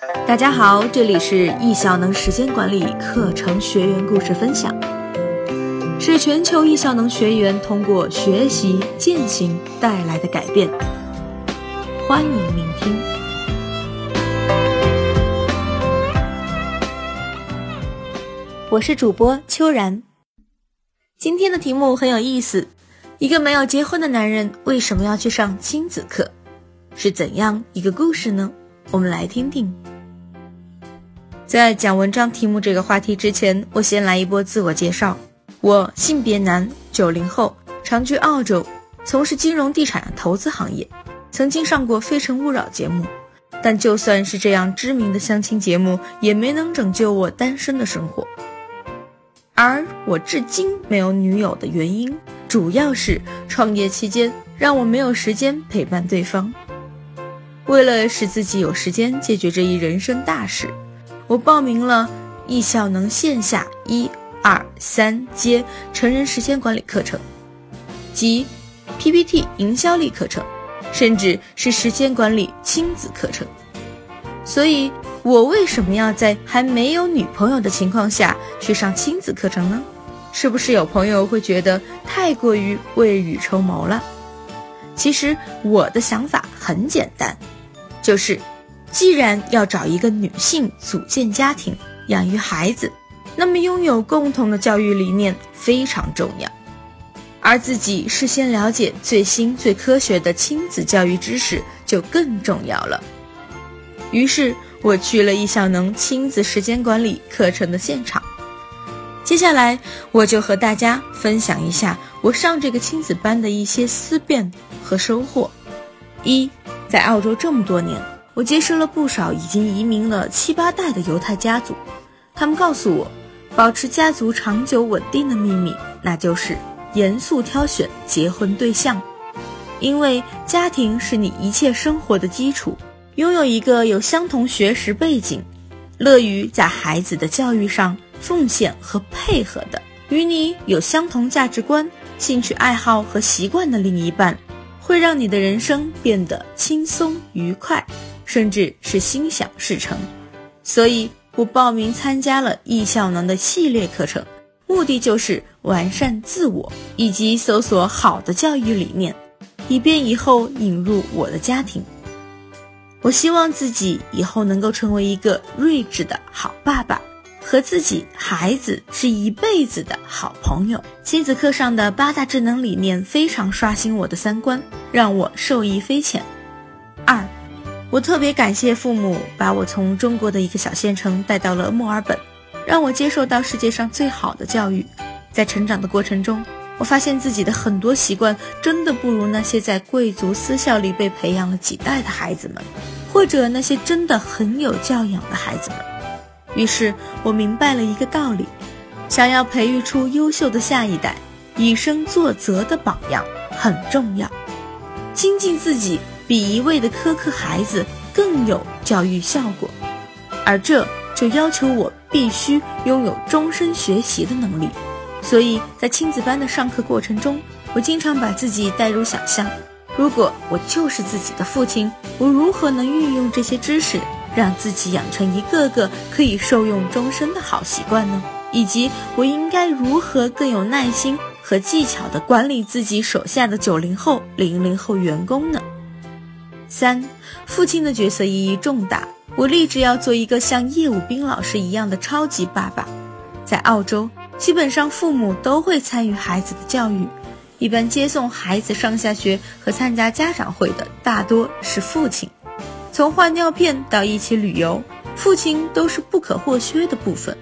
大家好，这里是易效能时间管理课程学员故事分享，是全球易效能学员通过学习践行带来的改变。欢迎聆听。我是主播秋然，今天的题目很有意思：一个没有结婚的男人为什么要去上亲子课？是怎样一个故事呢？我们来听听。在讲文章题目这个话题之前，我先来一波自我介绍。我性别男，九零后，常居澳洲，从事金融、地产、投资行业，曾经上过《非诚勿扰》节目。但就算是这样知名的相亲节目，也没能拯救我单身的生活。而我至今没有女友的原因，主要是创业期间让我没有时间陪伴对方。为了使自己有时间解决这一人生大事，我报名了易效能线下一二三阶成人时间管理课程，及 PPT 营销力课程，甚至是时间管理亲子课程。所以，我为什么要在还没有女朋友的情况下去上亲子课程呢？是不是有朋友会觉得太过于未雨绸缪了？其实我的想法很简单。就是，既然要找一个女性组建家庭、养育孩子，那么拥有共同的教育理念非常重要，而自己事先了解最新最科学的亲子教育知识就更重要了。于是，我去了易效能亲子时间管理课程的现场。接下来，我就和大家分享一下我上这个亲子班的一些思辨和收获。一在澳洲这么多年，我结识了不少已经移民了七八代的犹太家族。他们告诉我，保持家族长久稳定的秘密，那就是严肃挑选结婚对象。因为家庭是你一切生活的基础，拥有一个有相同学识背景、乐于在孩子的教育上奉献和配合的，与你有相同价值观、兴趣爱好和习惯的另一半。会让你的人生变得轻松愉快，甚至是心想事成。所以我报名参加了易效能的系列课程，目的就是完善自我以及搜索好的教育理念，以便以后引入我的家庭。我希望自己以后能够成为一个睿智的好爸爸。和自己孩子是一辈子的好朋友。亲子课上的八大智能理念非常刷新我的三观，让我受益匪浅。我特别感谢父母把我从中国的一个小县城带到了墨尔本，让我接受到世界上最好的教育。在成长的过程中，我发现自己的很多习惯真的不如那些在贵族私校里被培养了几代的孩子们，或者那些真的很有教养的孩子们。于是我明白了一个道理：想要培育出优秀的下一代，以身作则的榜样很重要。精进自己比一味的苛刻孩子更有教育效果，而这就要求我必须拥有终身学习的能力。所以在亲子班的上课过程中，我经常把自己带入想象：如果我就是自己的父亲，我如何能运用这些知识？让自己养成一个个可以受用终身的好习惯呢？以及我应该如何更有耐心和技巧地管理自己手下的九零后、零零后员工呢？三，父亲的角色意义重大，我立志要做一个像叶武斌老师一样的超级爸爸。在澳洲，基本上父母都会参与孩子的教育，一般接送孩子上下学和参加家长会的大多是父亲。从换尿片到一起旅游，父亲都是不可或缺的部分。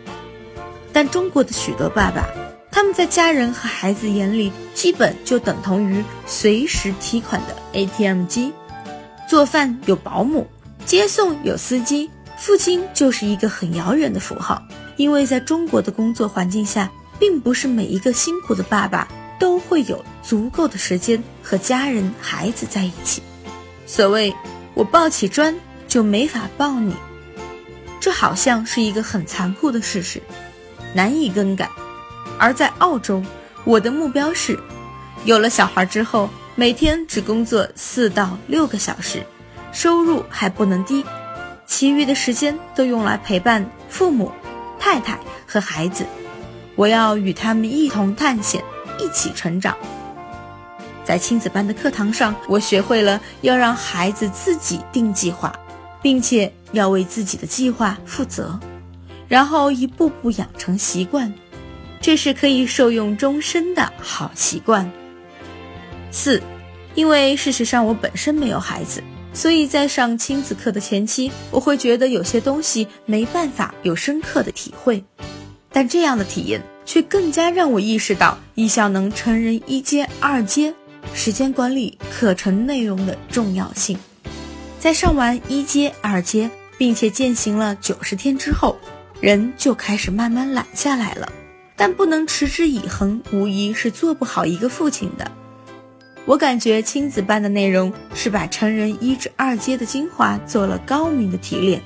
但中国的许多爸爸，他们在家人和孩子眼里，基本就等同于随时提款的 ATM 机。做饭有保姆，接送有司机，父亲就是一个很遥远的符号。因为在中国的工作环境下，并不是每一个辛苦的爸爸都会有足够的时间和家人、孩子在一起。所谓。我抱起砖就没法抱你，这好像是一个很残酷的事实，难以更改。而在澳洲，我的目标是，有了小孩之后，每天只工作四到六个小时，收入还不能低，其余的时间都用来陪伴父母、太太和孩子。我要与他们一同探险，一起成长。在亲子班的课堂上，我学会了要让孩子自己定计划，并且要为自己的计划负责，然后一步步养成习惯。这是可以受用终身的好习惯。四，因为事实上我本身没有孩子，所以在上亲子课的前期，我会觉得有些东西没办法有深刻的体会。但这样的体验却更加让我意识到艺校能成人一阶、二阶时间管理课程内容的重要性。在上完一阶、二阶，并且践行了九十天之后，人就开始慢慢懒下来了。但不能持之以恒，无疑是做不好一个父亲的。我感觉亲子班的内容是把成人一至二阶的精华做了高明的提炼。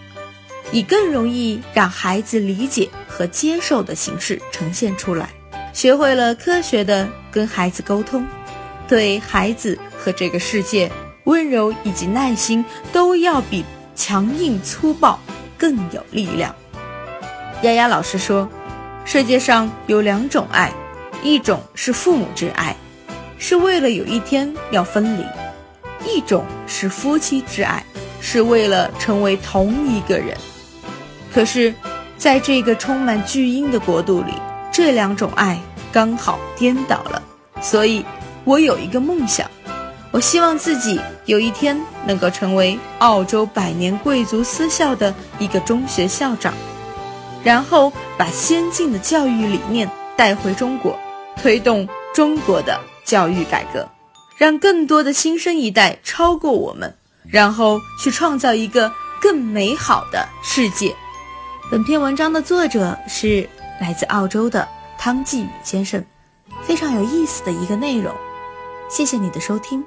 以更容易让孩子理解和接受的形式呈现出来，学会了科学的跟孩子沟通，对孩子和这个世界温柔以及耐心都要比强硬粗暴更有力量。丫丫老师说，世界上有两种爱，一种是父母之爱，是为了有一天要分离；一种是夫妻之爱，是为了成为同一个人。可是，在这个充满巨婴的国度里，这两种爱刚好颠倒了。所以，我有一个梦想，我希望自己有一天能够成为澳洲百年贵族私校的一个中学校长，然后把先进的教育理念带回中国，推动中国的教育改革，让更多的新生一代超过我们，然后去创造一个更美好的世界。本篇文章的作者是来自澳洲的汤继宇先生，非常有意思的一个内容。谢谢你的收听。